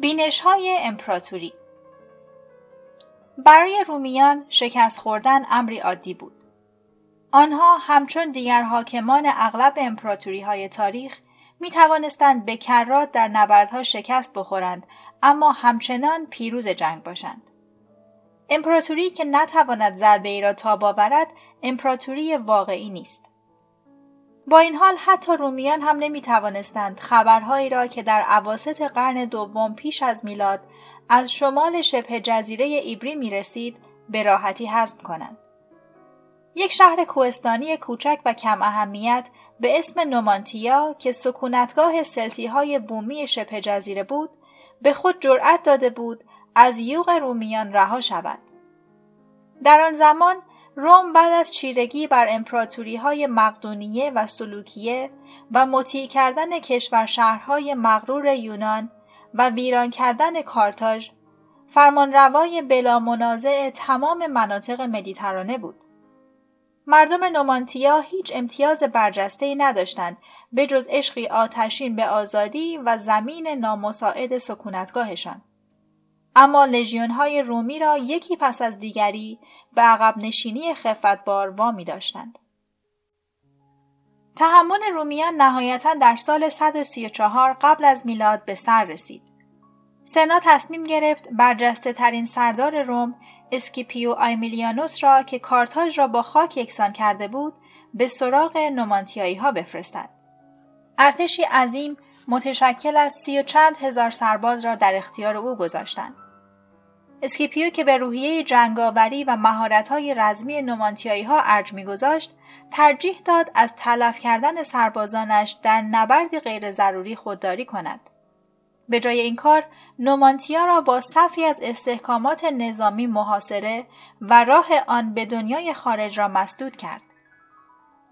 بینش های امپراتوری برای رومیان شکست خوردن امری عادی بود. آنها همچون دیگر حاکمان اغلب امپراتوری های تاریخ می توانستند به کرات در نبردها شکست بخورند اما همچنان پیروز جنگ باشند. امپراتوری که نتواند ضربه ای را تاب آورد امپراتوری واقعی نیست. با این حال حتی رومیان هم نمی توانستند خبرهایی را که در عواست قرن دوم پیش از میلاد از شمال شبه جزیره ایبری می رسید به راحتی حذف کنند. یک شهر کوهستانی کوچک و کم اهمیت به اسم نومانتیا که سکونتگاه سلتی های بومی شبه جزیره بود به خود جرأت داده بود از یوغ رومیان رها شود. در آن زمان روم بعد از چیرگی بر امپراتوری های مقدونیه و سلوکیه و مطیع کردن کشور شهرهای مغرور یونان و ویران کردن کارتاژ فرمانروای بلا منازع تمام مناطق مدیترانه بود. مردم نومانتیا هیچ امتیاز برجسته ای نداشتند به جز عشقی آتشین به آزادی و زمین نامساعد سکونتگاهشان. اما لژیون های رومی را یکی پس از دیگری به عقب نشینی خفتبار وامی داشتند. تحمل رومیان نهایتا در سال 134 قبل از میلاد به سر رسید. سنا تصمیم گرفت برجسته ترین سردار روم اسکیپیو آیمیلیانوس را که کارتاژ را با خاک یکسان کرده بود به سراغ نومانتیایی ها بفرستد. ارتشی عظیم متشکل از سی و چند هزار سرباز را در اختیار او گذاشتند. اسکیپیو که به روحیه جنگاوری و مهارت‌های رزمی نومانتیایی ها ارج میگذاشت ترجیح داد از تلف کردن سربازانش در نبردی غیر ضروری خودداری کند. به جای این کار نومانتیا را با صفی از استحکامات نظامی محاصره و راه آن به دنیای خارج را مسدود کرد.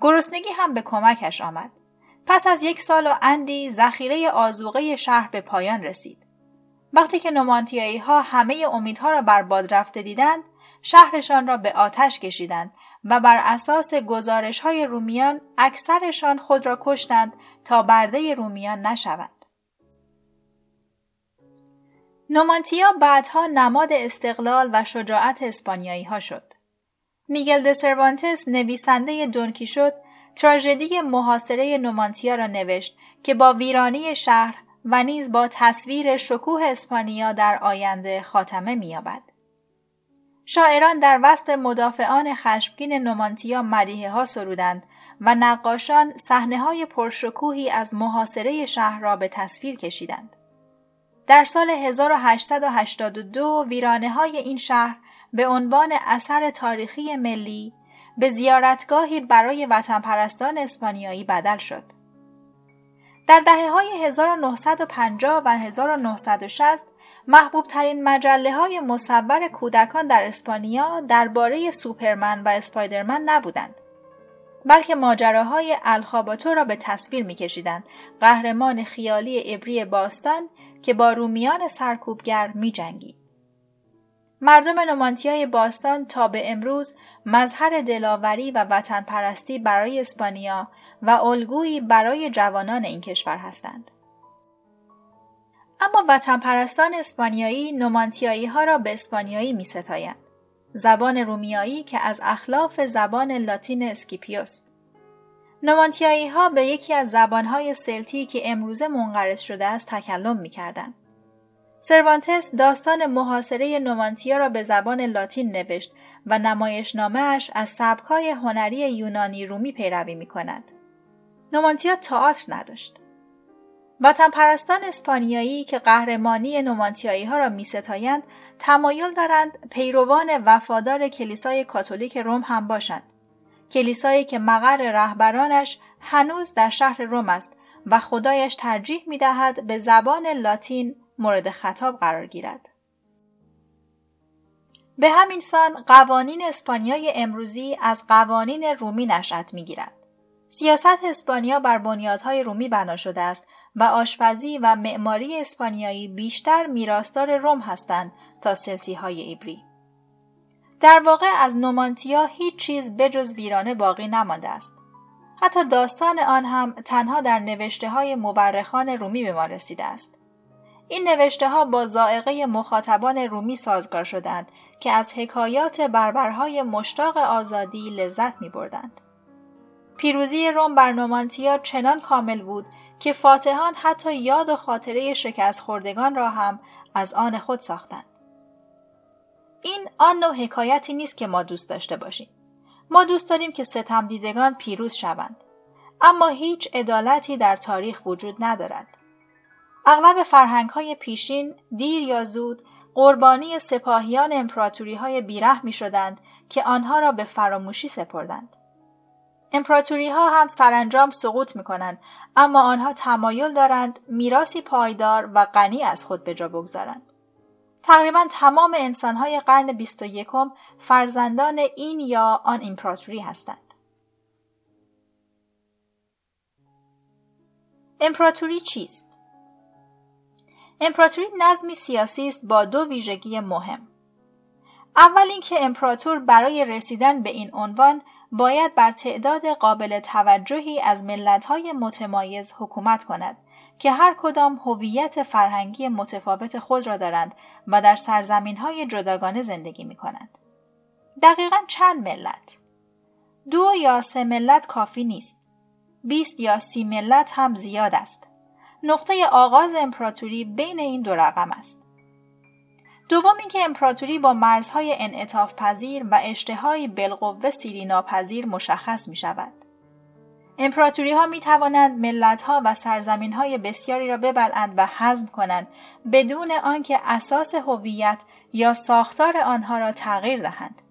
گرسنگی هم به کمکش آمد. پس از یک سال و اندی ذخیره آزوقه شهر به پایان رسید. وقتی که نومانتیایی ها همه امیدها را بر باد رفته دیدند، شهرشان را به آتش کشیدند و بر اساس گزارش های رومیان اکثرشان خود را کشتند تا برده رومیان نشوند. نومانتیا بعدها نماد استقلال و شجاعت اسپانیایی ها شد. میگل د سروانتس نویسنده دونکی شد تراژدی محاصره نومانتیا را نوشت که با ویرانی شهر و نیز با تصویر شکوه اسپانیا در آینده خاتمه می‌یابد. شاعران در وسط مدافعان خشمگین نومانتیا مدیه ها سرودند و نقاشان صحنه های پرشکوهی از محاصره شهر را به تصویر کشیدند. در سال 1882 ویرانه های این شهر به عنوان اثر تاریخی ملی به زیارتگاهی برای وطن پرستان اسپانیایی بدل شد. در دهه های 1950 و 1960 محبوب ترین مجله های مصور کودکان در اسپانیا درباره سوپرمن و اسپایدرمن نبودند. بلکه ماجراهای الخاباتو را به تصویر میکشیدند قهرمان خیالی ابری باستان که با رومیان سرکوبگر می جنگید. مردم نومانتیای باستان تا به امروز مظهر دلاوری و وطن پرستی برای اسپانیا و الگویی برای جوانان این کشور هستند. اما وطن پرستان اسپانیایی نومانتیایی ها را به اسپانیایی می ستایند. زبان رومیایی که از اخلاف زبان لاتین اسکیپیوس نومانتیایی ها به یکی از زبانهای سلتی که امروزه منقرض شده است تکلم می کردن. سروانتس داستان محاصره نومانتیا را به زبان لاتین نوشت و نمایشنامه اش از سبکای هنری یونانی رومی پیروی می کند. نومانتیا تئاتر نداشت. وطن پرستان اسپانیایی که قهرمانی نومانتیایی ها را می ستایند تمایل دارند پیروان وفادار کلیسای کاتولیک روم هم باشند. کلیسایی که مقر رهبرانش هنوز در شهر روم است و خدایش ترجیح می دهد به زبان لاتین مورد خطاب قرار گیرد. به همین سان قوانین اسپانیای امروزی از قوانین رومی نشأت می گیرد. سیاست اسپانیا بر بنیادهای رومی بنا شده است و آشپزی و معماری اسپانیایی بیشتر میراستار روم هستند تا سلتی های ایبری. در واقع از نومانتیا هیچ چیز بجز ویرانه باقی نمانده است. حتی داستان آن هم تنها در نوشته های مورخان رومی به ما رسیده است. این نوشته ها با زائقه مخاطبان رومی سازگار شدند که از حکایات بربرهای مشتاق آزادی لذت می بردند. پیروزی روم بر نومانتیا چنان کامل بود که فاتحان حتی یاد و خاطره شکست خوردگان را هم از آن خود ساختند. این آن نوع حکایتی نیست که ما دوست داشته باشیم. ما دوست داریم که ستم دیدگان پیروز شوند. اما هیچ عدالتی در تاریخ وجود ندارد. اغلب فرهنگ های پیشین دیر یا زود قربانی سپاهیان امپراتوری های بیره می شدند که آنها را به فراموشی سپردند. امپراتوری ها هم سرانجام سقوط می کنند اما آنها تمایل دارند میراسی پایدار و غنی از خود به جا بگذارند. تقریبا تمام انسانهای قرن بیست و یکم فرزندان این یا آن امپراتوری هستند. امپراتوری چیست؟ امپراتوری نظمی سیاسی است با دو ویژگی مهم. اول اینکه امپراتور برای رسیدن به این عنوان باید بر تعداد قابل توجهی از ملت‌های متمایز حکومت کند که هر کدام هویت فرهنگی متفاوت خود را دارند و در سرزمین‌های جداگانه زندگی می کنند. دقیقا چند ملت؟ دو یا سه ملت کافی نیست. بیست یا سی ملت هم زیاد است. نقطه آغاز امپراتوری بین این دو رقم است. دوم اینکه امپراتوری با مرزهای انعطاف پذیر و اشتهای بالقوه سیری ناپذیر مشخص می شود. امپراتوری ها می توانند ملت ها و سرزمین های بسیاری را ببلند و حزم کنند بدون آنکه اساس هویت یا ساختار آنها را تغییر دهند.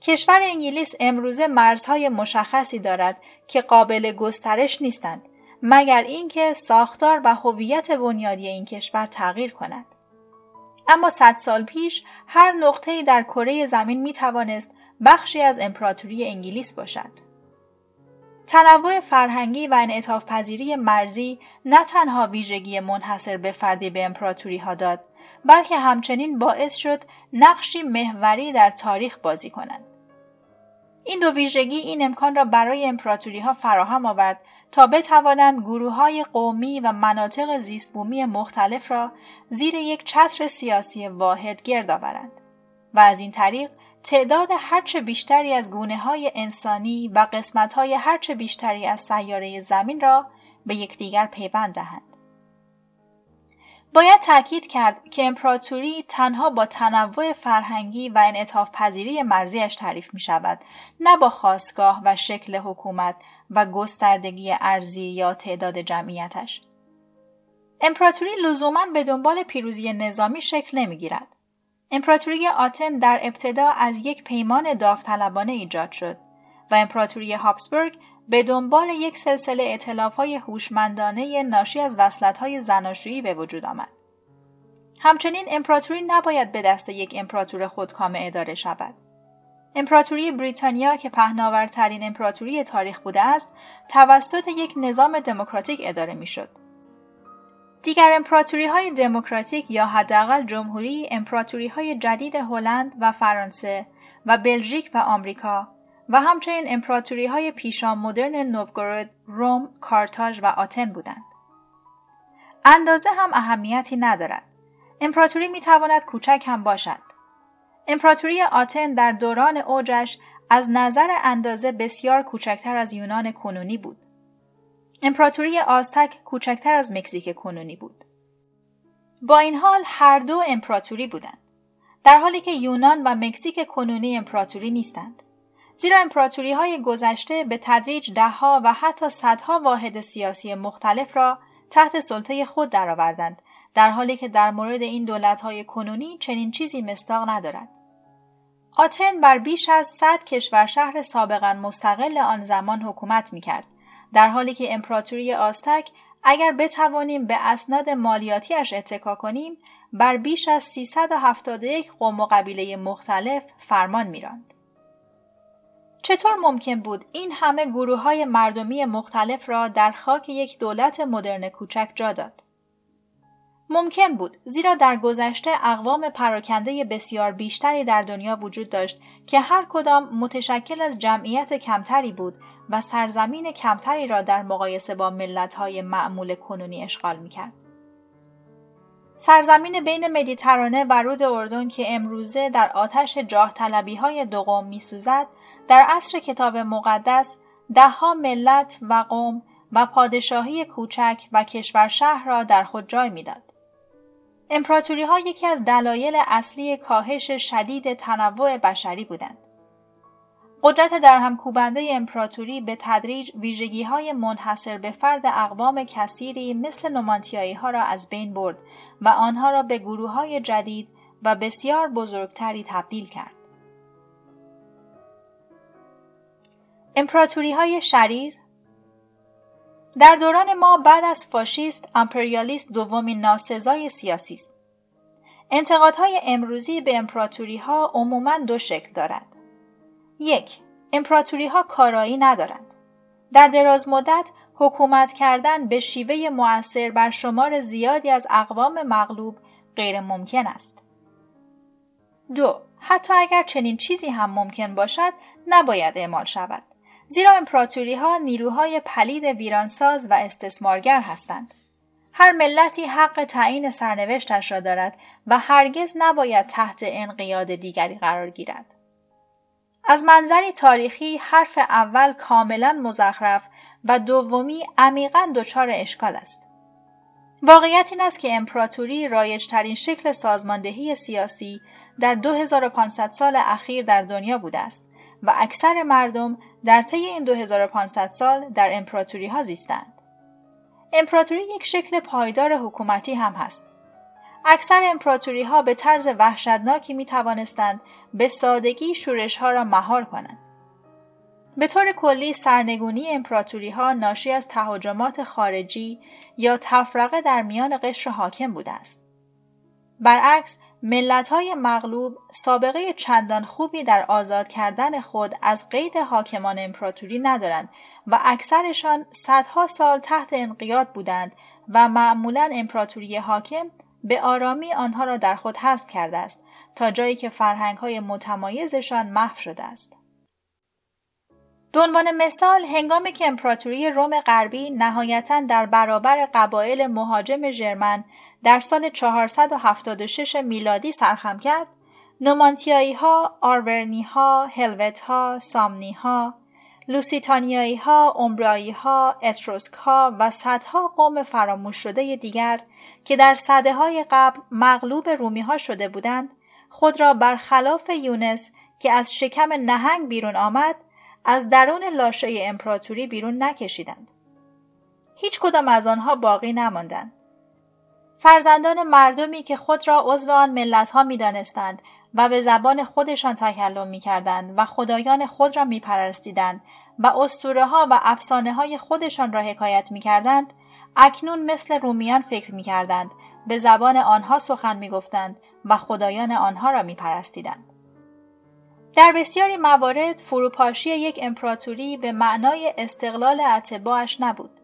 کشور انگلیس امروزه مرزهای مشخصی دارد که قابل گسترش نیستند مگر اینکه ساختار و هویت بنیادی این کشور تغییر کند. اما صد سال پیش هر نقطه‌ای در کره زمین می توانست بخشی از امپراتوری انگلیس باشد. تنوع فرهنگی و انعطاف پذیری مرزی نه تنها ویژگی منحصر به فردی به امپراتوری ها داد بلکه همچنین باعث شد نقشی محوری در تاریخ بازی کنند. این دو ویژگی این امکان را برای امپراتوری ها فراهم آورد تا بتوانند گروه های قومی و مناطق زیستبومی مختلف را زیر یک چتر سیاسی واحد گرد آورند و از این طریق تعداد هرچه بیشتری از گونه های انسانی و قسمت های هرچه بیشتری از سیاره زمین را به یکدیگر پیوند دهند. باید تاکید کرد که امپراتوری تنها با تنوع فرهنگی و انعطاف پذیری مرزیش تعریف می شود نه با خواستگاه و شکل حکومت و گستردگی ارزی یا تعداد جمعیتش. امپراتوری لزوما به دنبال پیروزی نظامی شکل نمی گیرد. امپراتوری آتن در ابتدا از یک پیمان داوطلبانه ایجاد شد و امپراتوری هابسبورگ به دنبال یک سلسله اطلافهای هوشمندانه ناشی از وصلتهای زناشویی به وجود آمد. همچنین امپراتوری نباید به دست یک امپراتور خودکامه اداره شود. امپراتوری بریتانیا که پهناورترین امپراتوری تاریخ بوده است، توسط یک نظام دموکراتیک اداره می‌شد. دیگر امپراتوری های دموکراتیک یا حداقل جمهوری امپراتوری های جدید هلند و فرانسه و بلژیک و آمریکا و همچنین امپراتوری های پیشا مدرن نوگورود، روم، کارتاژ و آتن بودند. اندازه هم اهمیتی ندارد. امپراتوری می تواند کوچک هم باشد. امپراتوری آتن در دوران اوجش از نظر اندازه بسیار کوچکتر از یونان کنونی بود. امپراتوری آزتک کوچکتر از مکزیک کنونی بود. با این حال هر دو امپراتوری بودند. در حالی که یونان و مکزیک کنونی امپراتوری نیستند. زیرا امپراتوری های گذشته به تدریج دهها و حتی صدها واحد سیاسی مختلف را تحت سلطه خود درآوردند در حالی که در مورد این دولت های کنونی چنین چیزی مستاق ندارد. آتن بر بیش از صد کشور شهر سابقا مستقل آن زمان حکومت می کرد در حالی که امپراتوری آستک اگر بتوانیم به اسناد مالیاتیش اتکا کنیم بر بیش از 371 قوم و قبیله مختلف فرمان میراند. چطور ممکن بود این همه گروه های مردمی مختلف را در خاک یک دولت مدرن کوچک جا داد؟ ممکن بود زیرا در گذشته اقوام پراکنده بسیار بیشتری در دنیا وجود داشت که هر کدام متشکل از جمعیت کمتری بود و سرزمین کمتری را در مقایسه با ملت‌های معمول کنونی اشغال می‌کرد. سرزمین بین مدیترانه و رود اردن که امروزه در آتش جاه طلبی های دوم می سوزد در عصر کتاب مقدس دهها ملت و قوم و پادشاهی کوچک و کشور شهر را در خود جای می‌داد. امپراتوری ها یکی از دلایل اصلی کاهش شدید تنوع بشری بودند. قدرت در هم کوبنده امپراتوری به تدریج ویژگی های منحصر به فرد اقوام کثیری مثل نومانتیایی ها را از بین برد و آنها را به گروه های جدید و بسیار بزرگتری تبدیل کرد. امپراتوری های شریر در دوران ما بعد از فاشیست امپریالیست دومین ناسزای سیاسی است. انتقادهای امروزی به امپراتوری ها عموماً دو شکل دارد. یک، امپراتوری ها کارایی ندارند. در دراز مدت حکومت کردن به شیوه مؤثر بر شمار زیادی از اقوام مغلوب غیر ممکن است. دو، حتی اگر چنین چیزی هم ممکن باشد نباید اعمال شود. زیرا امپراتوری ها نیروهای پلید ویرانساز و استثمارگر هستند. هر ملتی حق تعیین سرنوشتش را دارد و هرگز نباید تحت انقیاد دیگری قرار گیرد. از منظری تاریخی حرف اول کاملا مزخرف و دومی عمیقا دچار اشکال است. واقعیت این است که امپراتوری رایجترین شکل سازماندهی سیاسی در 2500 سال اخیر در دنیا بوده است و اکثر مردم در طی این 2500 سال در امپراتوری ها زیستند. امپراتوری یک شکل پایدار حکومتی هم هست. اکثر امپراتوری ها به طرز وحشتناکی می توانستند به سادگی شورش ها را مهار کنند. به طور کلی سرنگونی امپراتوری ها ناشی از تهاجمات خارجی یا تفرقه در میان قشر حاکم بوده است. برعکس ملت های مغلوب سابقه چندان خوبی در آزاد کردن خود از قید حاکمان امپراتوری ندارند و اکثرشان صدها سال تحت انقیاد بودند و معمولا امپراتوری حاکم به آرامی آنها را در خود حذف کرده است تا جایی که فرهنگ های متمایزشان محو شده است. به مثال هنگامی که امپراتوری روم غربی نهایتا در برابر قبایل مهاجم ژرمن در سال 476 میلادی سرخم کرد نومانتیایی ها، آرورنی ها، هلوت ها، سامنی ها، لوسیتانیایی ها، امبرایی ها، اتروسک ها و صدها قوم فراموش شده دیگر که در صده های قبل مغلوب رومی ها شده بودند خود را برخلاف یونس که از شکم نهنگ بیرون آمد از درون لاشه امپراتوری بیرون نکشیدند. هیچ کدام از آنها باقی نماندند. فرزندان مردمی که خود را عضو آن ملت ها می دانستند و به زبان خودشان تکلم می کردند و خدایان خود را می پرستیدند و اسطوره ها و افسانه های خودشان را حکایت می کردند اکنون مثل رومیان فکر می کردند به زبان آنها سخن می گفتند و خدایان آنها را می پرستیدند. در بسیاری موارد فروپاشی یک امپراتوری به معنای استقلال اتباعش نبود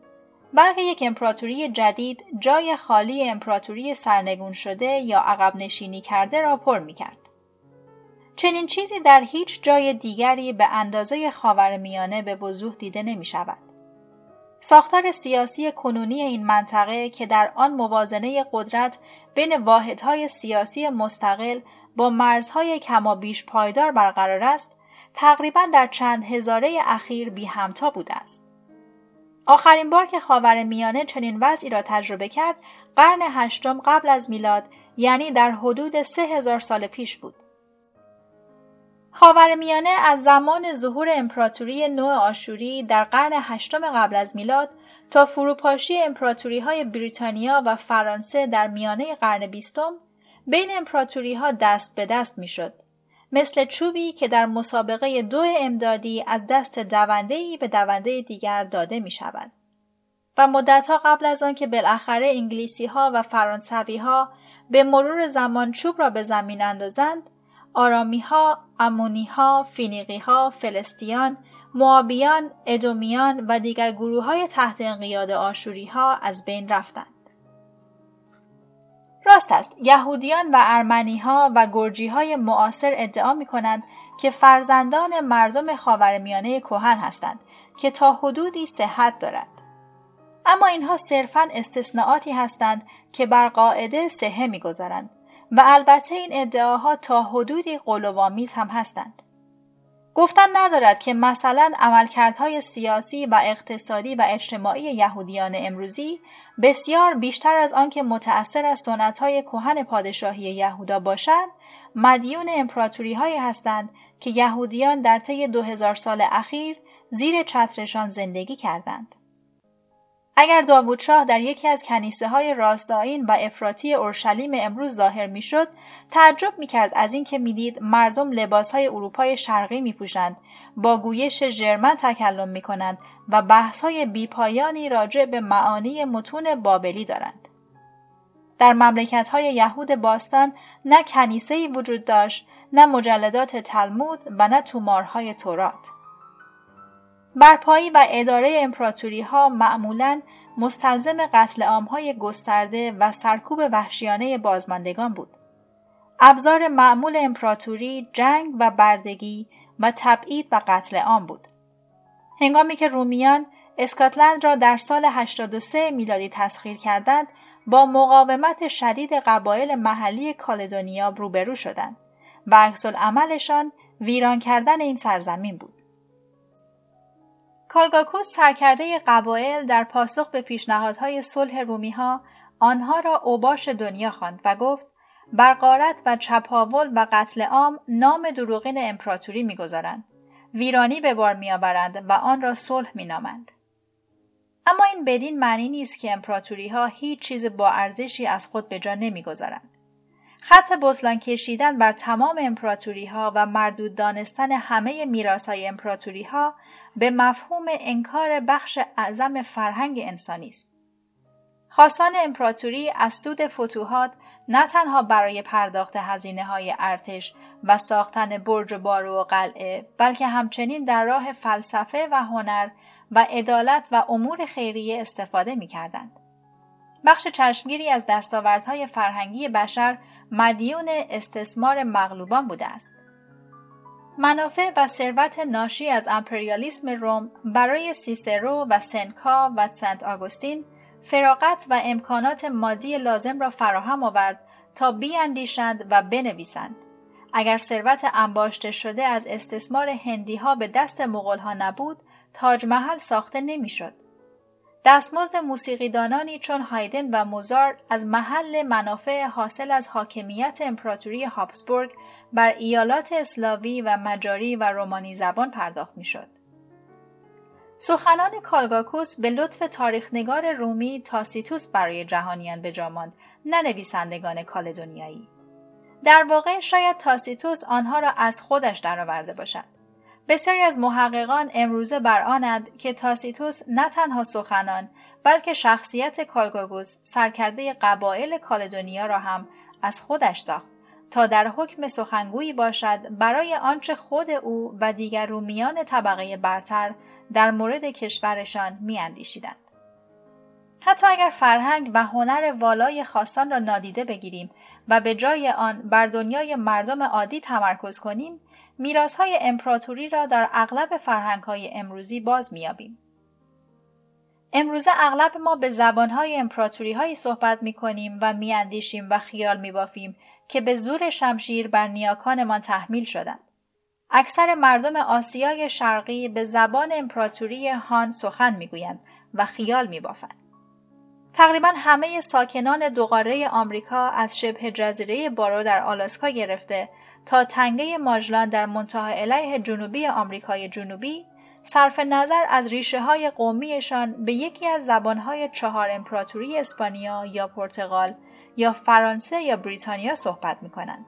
بلکه یک امپراتوری جدید جای خالی امپراتوری سرنگون شده یا عقب نشینی کرده را پر می کرد. چنین چیزی در هیچ جای دیگری به اندازه خاورمیانه به وضوح دیده نمی شود. ساختار سیاسی کنونی این منطقه که در آن موازنه قدرت بین واحدهای سیاسی مستقل با مرزهای کما بیش پایدار برقرار است، تقریبا در چند هزاره اخیر بی همتا بوده است. آخرین بار که خاور میانه چنین وضعی را تجربه کرد قرن هشتم قبل از میلاد یعنی در حدود سه هزار سال پیش بود. خاورمیانه از زمان ظهور امپراتوری نوع آشوری در قرن هشتم قبل از میلاد تا فروپاشی امپراتوری های بریتانیا و فرانسه در میانه قرن بیستم بین امپراتوری ها دست به دست می‌شد مثل چوبی که در مسابقه دو امدادی از دست دونده ای به دونده دیگر داده می شود. و مدتها قبل از آن که بالاخره انگلیسی ها و فرانسوی ها به مرور زمان چوب را به زمین اندازند آرامی ها، امونی ها، فینیقی ها، فلسطیان، موابیان، ادومیان و دیگر گروه های تحت انقیاد آشوری ها از بین رفتند. راست است. یهودیان و ارمنی ها و گرجی های معاصر ادعا می کنند که فرزندان مردم خاورمیانه کهن هستند که تا حدودی صحت دارد اما اینها صرفا استثناءاتی هستند که بر قاعده سهه می‌گذارند و البته این ادعاها تا حدودی قلوآمیز هم هستند. گفتن ندارد که مثلا عملکردهای سیاسی و اقتصادی و اجتماعی یهودیان امروزی بسیار بیشتر از آنکه متأثر از سنتهای کهن پادشاهی یهودا باشند مدیون امپراتوری هایی هستند که یهودیان در طی دو هزار سال اخیر زیر چترشان زندگی کردند. اگر داوود شاه در یکی از کنیسه های راستاین و افراطی اورشلیم امروز ظاهر می‌شد تعجب می‌کرد از اینکه می‌دید مردم لباس های اروپای شرقی میپوشند با گویش ژرمن تکلم می‌کنند و بحث های بیپایانی راجع به معانی متون بابلی دارند. در مملکت های یهود باستان نه کنیسه وجود داشت نه مجلدات تلمود و نه تومارهای تورات. برپایی و اداره امپراتوری ها معمولا مستلزم قتل های گسترده و سرکوب وحشیانه بازماندگان بود. ابزار معمول امپراتوری جنگ و بردگی و تبعید و قتل عام بود. هنگامی که رومیان اسکاتلند را در سال 83 میلادی تسخیر کردند با مقاومت شدید قبایل محلی کالدونیا روبرو شدند و عملشان ویران کردن این سرزمین بود. کالگاکوس سرکرده قبایل در پاسخ به پیشنهادهای صلح رومیها آنها را اوباش دنیا خواند و گفت برقارت و چپاول و قتل عام نام دروغین امپراتوری می‌گذارند. ویرانی به بار میآورند و آن را صلح مینامند. اما این بدین معنی نیست که امپراتوری ها هیچ چیز با ارزشی از خود به جا نمی‌گذارند. خط بطلان کشیدن بر تمام امپراتوری ها و مردود دانستن همه میراث های امپراتوری ها به مفهوم انکار بخش اعظم فرهنگ انسانی است. خواستان امپراتوری از سود فتوحات نه تنها برای پرداخت هزینه های ارتش و ساختن برج و بارو و قلعه بلکه همچنین در راه فلسفه و هنر و عدالت و امور خیریه استفاده می کردند. بخش چشمگیری از دستاوردهای فرهنگی بشر مدیون استثمار مغلوبان بوده است. منافع و ثروت ناشی از امپریالیسم روم برای سیسرو و سنکا و سنت آگوستین فراغت و امکانات مادی لازم را فراهم آورد تا بیاندیشند و بنویسند. اگر ثروت انباشته شده از استثمار هندی ها به دست مغول ها نبود، تاج محل ساخته نمی‌شد. دستمزد موسیقیدانانی چون هایدن و موزارت از محل منافع حاصل از حاکمیت امپراتوری هابسبورگ بر ایالات اسلاوی و مجاری و رومانی زبان پرداخت می‌شد. سخنان کالگاکوس به لطف تاریخنگار رومی تاسیتوس برای جهانیان به ماند نه نویسندگان کالدونیایی در واقع شاید تاسیتوس آنها را از خودش درآورده باشد بسیاری از محققان امروزه بر آنند که تاسیتوس نه تنها سخنان بلکه شخصیت کالگاگوس سرکرده قبایل کالدونیا را هم از خودش ساخت تا در حکم سخنگویی باشد برای آنچه خود او و دیگر رومیان طبقه برتر در مورد کشورشان میاندیشیدند. حتی اگر فرهنگ و هنر والای خاصان را نادیده بگیریم و به جای آن بر دنیای مردم عادی تمرکز کنیم میراث های امپراتوری را در اغلب فرهنگ های امروزی باز میابیم. امروزه اغلب ما به زبان های امپراتوری هایی صحبت می کنیم و می اندیشیم و خیال می بافیم که به زور شمشیر بر نیاکانمان تحمیل شدند. اکثر مردم آسیای شرقی به زبان امپراتوری هان سخن می‌گویند و خیال می بافند. تقریبا همه ساکنان دوقاره آمریکا از شبه جزیره بارو در آلاسکا گرفته تا تنگه ماجلان در منتهای علیه جنوبی آمریکای جنوبی صرف نظر از ریشه های قومیشان به یکی از زبانهای چهار امپراتوری اسپانیا یا پرتغال یا فرانسه یا بریتانیا صحبت می کنند.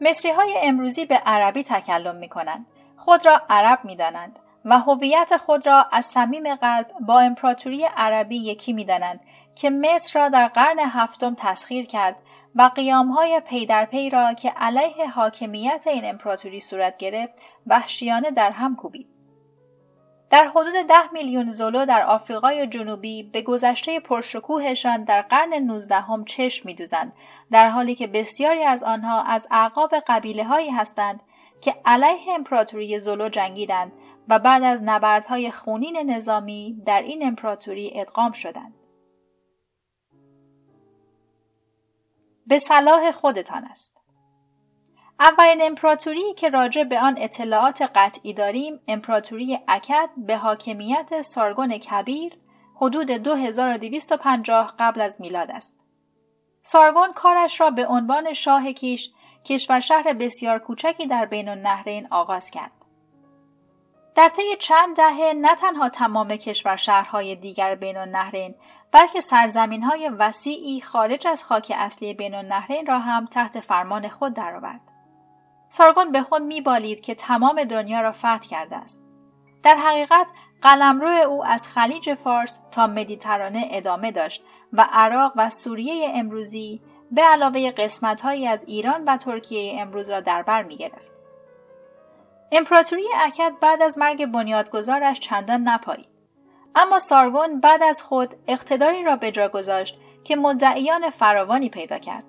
مصری های امروزی به عربی تکلم می کنند. خود را عرب می دانند و هویت خود را از صمیم قلب با امپراتوری عربی یکی می دانند که مصر را در قرن هفتم تسخیر کرد و قیامهای پی در پی را که علیه حاکمیت این امپراتوری صورت گرفت وحشیانه در هم کوبید. در حدود ده میلیون زولو در آفریقای جنوبی به گذشته پرشکوهشان در قرن نوزدهم چشم میدوزند در حالی که بسیاری از آنها از اعقاب قبیله هایی هستند که علیه امپراتوری زولو جنگیدند و بعد از نبردهای خونین نظامی در این امپراتوری ادغام شدند. به صلاح خودتان است. اولین امپراتوری که راجع به آن اطلاعات قطعی داریم امپراتوری اکد به حاکمیت سارگون کبیر حدود 2250 قبل از میلاد است. سارگون کارش را به عنوان شاه کیش کشور شهر بسیار کوچکی در بین النهرین آغاز کرد. در طی چند دهه نه تنها تمام کشور شهرهای دیگر بین النهرین بلکه سرزمین های وسیعی خارج از خاک اصلی بین النهرین را هم تحت فرمان خود درآورد. سارگون به خود میبالید که تمام دنیا را فتح کرده است. در حقیقت قلمرو او از خلیج فارس تا مدیترانه ادامه داشت و عراق و سوریه امروزی به علاوه قسمتهایی از ایران و ترکیه امروز را در بر می گرفت. امپراتوری اکد بعد از مرگ بنیادگذارش چندان نپایید. اما سارگون بعد از خود اقتداری را به جا گذاشت که مدعیان فراوانی پیدا کرد.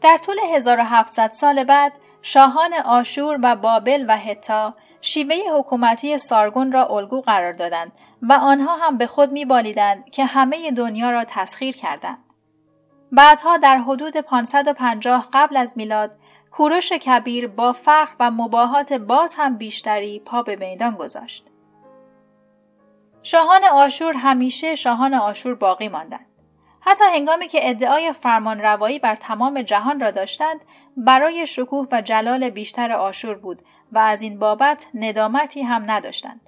در طول 1700 سال بعد شاهان آشور و بابل و هتا شیوه حکومتی سارگون را الگو قرار دادند و آنها هم به خود میبالیدند که همه دنیا را تسخیر کردند. بعدها در حدود 550 قبل از میلاد کوروش کبیر با فخر و مباهات باز هم بیشتری پا به میدان گذاشت. شاهان آشور همیشه شاهان آشور باقی ماندند. حتی هنگامی که ادعای فرمان روایی بر تمام جهان را داشتند برای شکوه و جلال بیشتر آشور بود و از این بابت ندامتی هم نداشتند.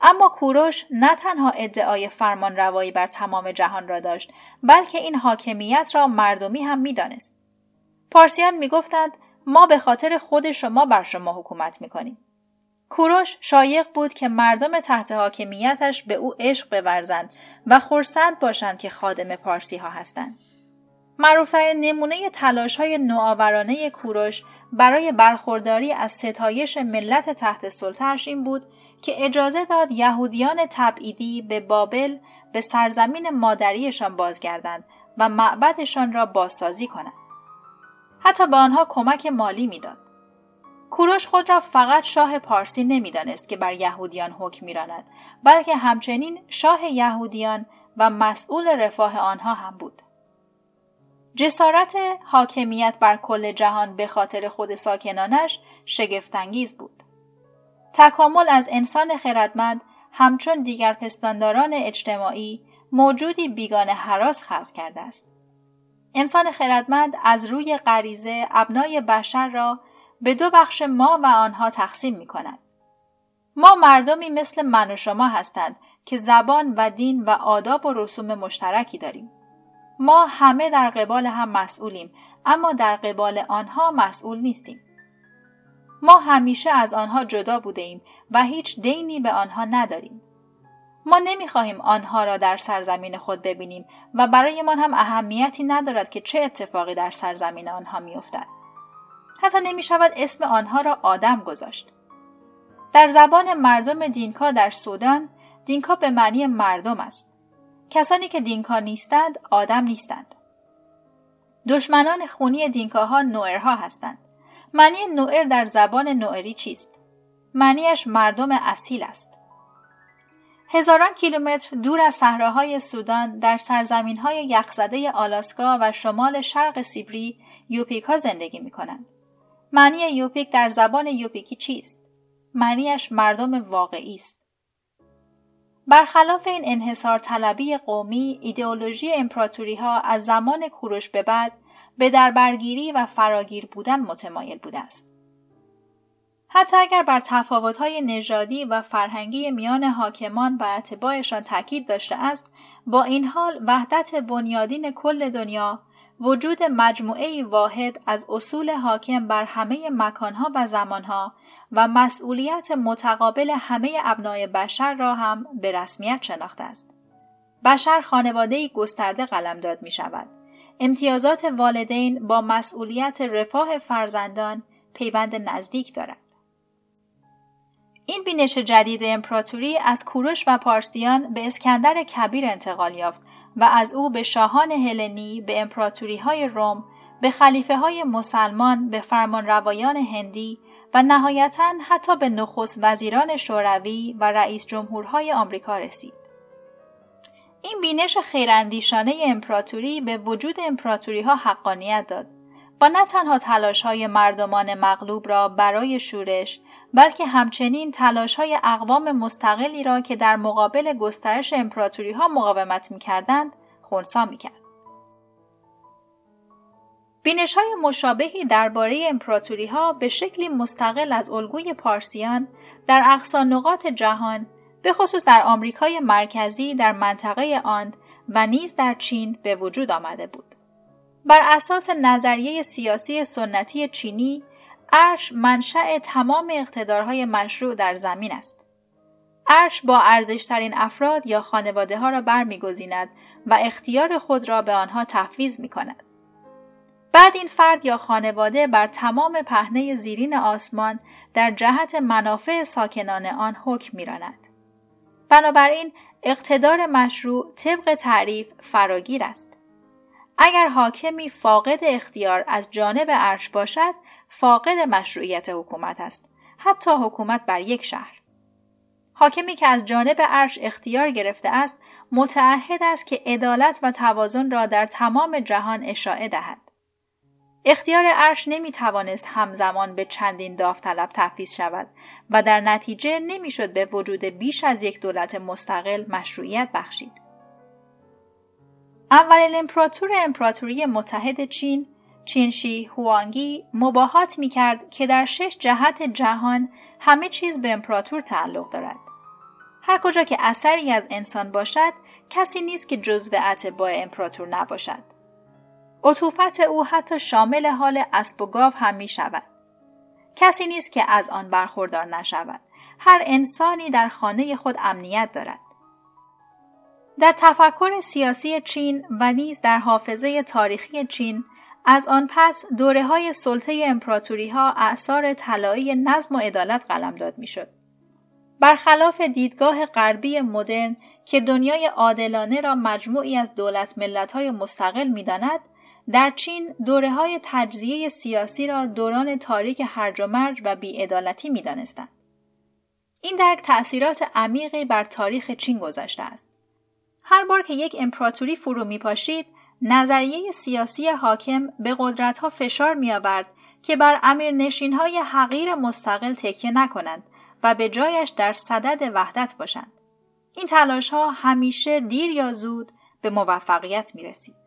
اما کوروش نه تنها ادعای فرمان روایی بر تمام جهان را داشت بلکه این حاکمیت را مردمی هم می‌دانست. پارسیان می‌گفتند ما به خاطر خود شما بر شما حکومت می‌کنیم. کوروش شایق بود که مردم تحت حاکمیتش به او عشق بورزند و خورسند باشند که خادم پارسی ها هستند. معروفترین نمونه تلاش های نوآورانه کوروش برای برخورداری از ستایش ملت تحت سلطهش این بود که اجازه داد یهودیان تبعیدی به بابل به سرزمین مادریشان بازگردند و معبدشان را بازسازی کنند. حتی به آنها کمک مالی می‌داد. کوروش خود را فقط شاه پارسی نمی‌دانست که بر یهودیان حکم میراند بلکه همچنین شاه یهودیان و مسئول رفاه آنها هم بود. جسارت حاکمیت بر کل جهان به خاطر خود ساکنانش شگفتانگیز بود. تکامل از انسان خردمند همچون دیگر پستانداران اجتماعی موجودی بیگانه حراس خلق کرده است. انسان خردمند از روی غریزه ابنای بشر را به دو بخش ما و آنها تقسیم می کند. ما مردمی مثل من و شما هستند که زبان و دین و آداب و رسوم مشترکی داریم. ما همه در قبال هم مسئولیم اما در قبال آنها مسئول نیستیم. ما همیشه از آنها جدا بوده ایم و هیچ دینی به آنها نداریم. ما نمی‌خواهیم آنها را در سرزمین خود ببینیم و برایمان هم اهمیتی ندارد که چه اتفاقی در سرزمین آنها میافتد. حتی نمی شود اسم آنها را آدم گذاشت. در زبان مردم دینکا در سودان دینکا به معنی مردم است. کسانی که دینکا نیستند آدم نیستند. دشمنان خونی دینکاها نوئرها هستند. معنی نوئر در زبان نوئری چیست؟ معنیش مردم اصیل است. هزاران کیلومتر دور از صحراهای سودان در سرزمین های یخزده آلاسکا و شمال شرق سیبری یوپیک ها زندگی می کنند. معنی یوپیک در زبان یوپیکی چیست؟ معنیش مردم واقعی است. برخلاف این انحصار طلبی قومی، ایدئولوژی امپراتوری ها از زمان کوروش به بعد به دربرگیری و فراگیر بودن متمایل بوده است. حتی اگر بر تفاوت‌های نژادی و فرهنگی میان حاکمان و اتباعشان تاکید داشته است، با این حال وحدت بنیادین کل دنیا وجود مجموعه واحد از اصول حاکم بر همه مکانها و زمانها و مسئولیت متقابل همه ابنای بشر را هم به رسمیت شناخته است. بشر خانواده گسترده قلمداد می شود. امتیازات والدین با مسئولیت رفاه فرزندان پیوند نزدیک دارد. این بینش جدید امپراتوری از کوروش و پارسیان به اسکندر کبیر انتقال یافت و از او به شاهان هلنی به امپراتوری های روم به خلیفه های مسلمان به فرمان روایان هندی و نهایتا حتی به نخست وزیران شوروی و رئیس جمهورهای آمریکا رسید. این بینش خیراندیشانه امپراتوری به وجود امپراتوری ها حقانیت داد و نه تنها تلاش های مردمان مغلوب را برای شورش بلکه همچنین تلاش های اقوام مستقلی را که در مقابل گسترش امپراتوری ها مقاومت می کردند خونسا می کرد. بینش های مشابهی درباره امپراتوری ها به شکلی مستقل از الگوی پارسیان در اقصا نقاط جهان به خصوص در آمریکای مرکزی در منطقه آند و نیز در چین به وجود آمده بود. بر اساس نظریه سیاسی سنتی چینی، عرش منشأ تمام اقتدارهای مشروع در زمین است. عرش با ارزشترین افراد یا خانواده ها را برمیگزیند و اختیار خود را به آنها تفویض می کند. بعد این فرد یا خانواده بر تمام پهنه زیرین آسمان در جهت منافع ساکنان آن حکم میراند. بنابراین اقتدار مشروع طبق تعریف فراگیر است. اگر حاکمی فاقد اختیار از جانب عرش باشد، فاقد مشروعیت حکومت است، حتی حکومت بر یک شهر. حاکمی که از جانب عرش اختیار گرفته است، متعهد است که عدالت و توازن را در تمام جهان اشاعه دهد. اختیار عرش نمی توانست همزمان به چندین داوطلب تفیز شود و در نتیجه نمی‌شد به وجود بیش از یک دولت مستقل مشروعیت بخشید. اولین امپراتور امپراتوری متحد چین چینشی هوانگی مباهات می کرد که در شش جهت جهان همه چیز به امپراتور تعلق دارد. هر کجا که اثری از انسان باشد کسی نیست که جزو اتباع امپراتور نباشد. عطوفت او حتی شامل حال اسب و گاو هم می شود. کسی نیست که از آن برخوردار نشود. هر انسانی در خانه خود امنیت دارد. در تفکر سیاسی چین و نیز در حافظه تاریخی چین از آن پس دوره های سلطه امپراتوری ها اعثار طلایی نظم و عدالت قلمداد می‌شد. برخلاف دیدگاه غربی مدرن که دنیای عادلانه را مجموعی از دولت ملت های مستقل می داند، در چین دوره های تجزیه سیاسی را دوران تاریک هرج و مرج و بیعدالتی می دانستند. این درک تأثیرات عمیقی بر تاریخ چین گذاشته است. هر بار که یک امپراتوری فرو می پاشید، نظریه سیاسی حاکم به قدرت ها فشار می آورد که بر امیر نشین های حقیر مستقل تکیه نکنند و به جایش در صدد وحدت باشند. این تلاش ها همیشه دیر یا زود به موفقیت می رسید.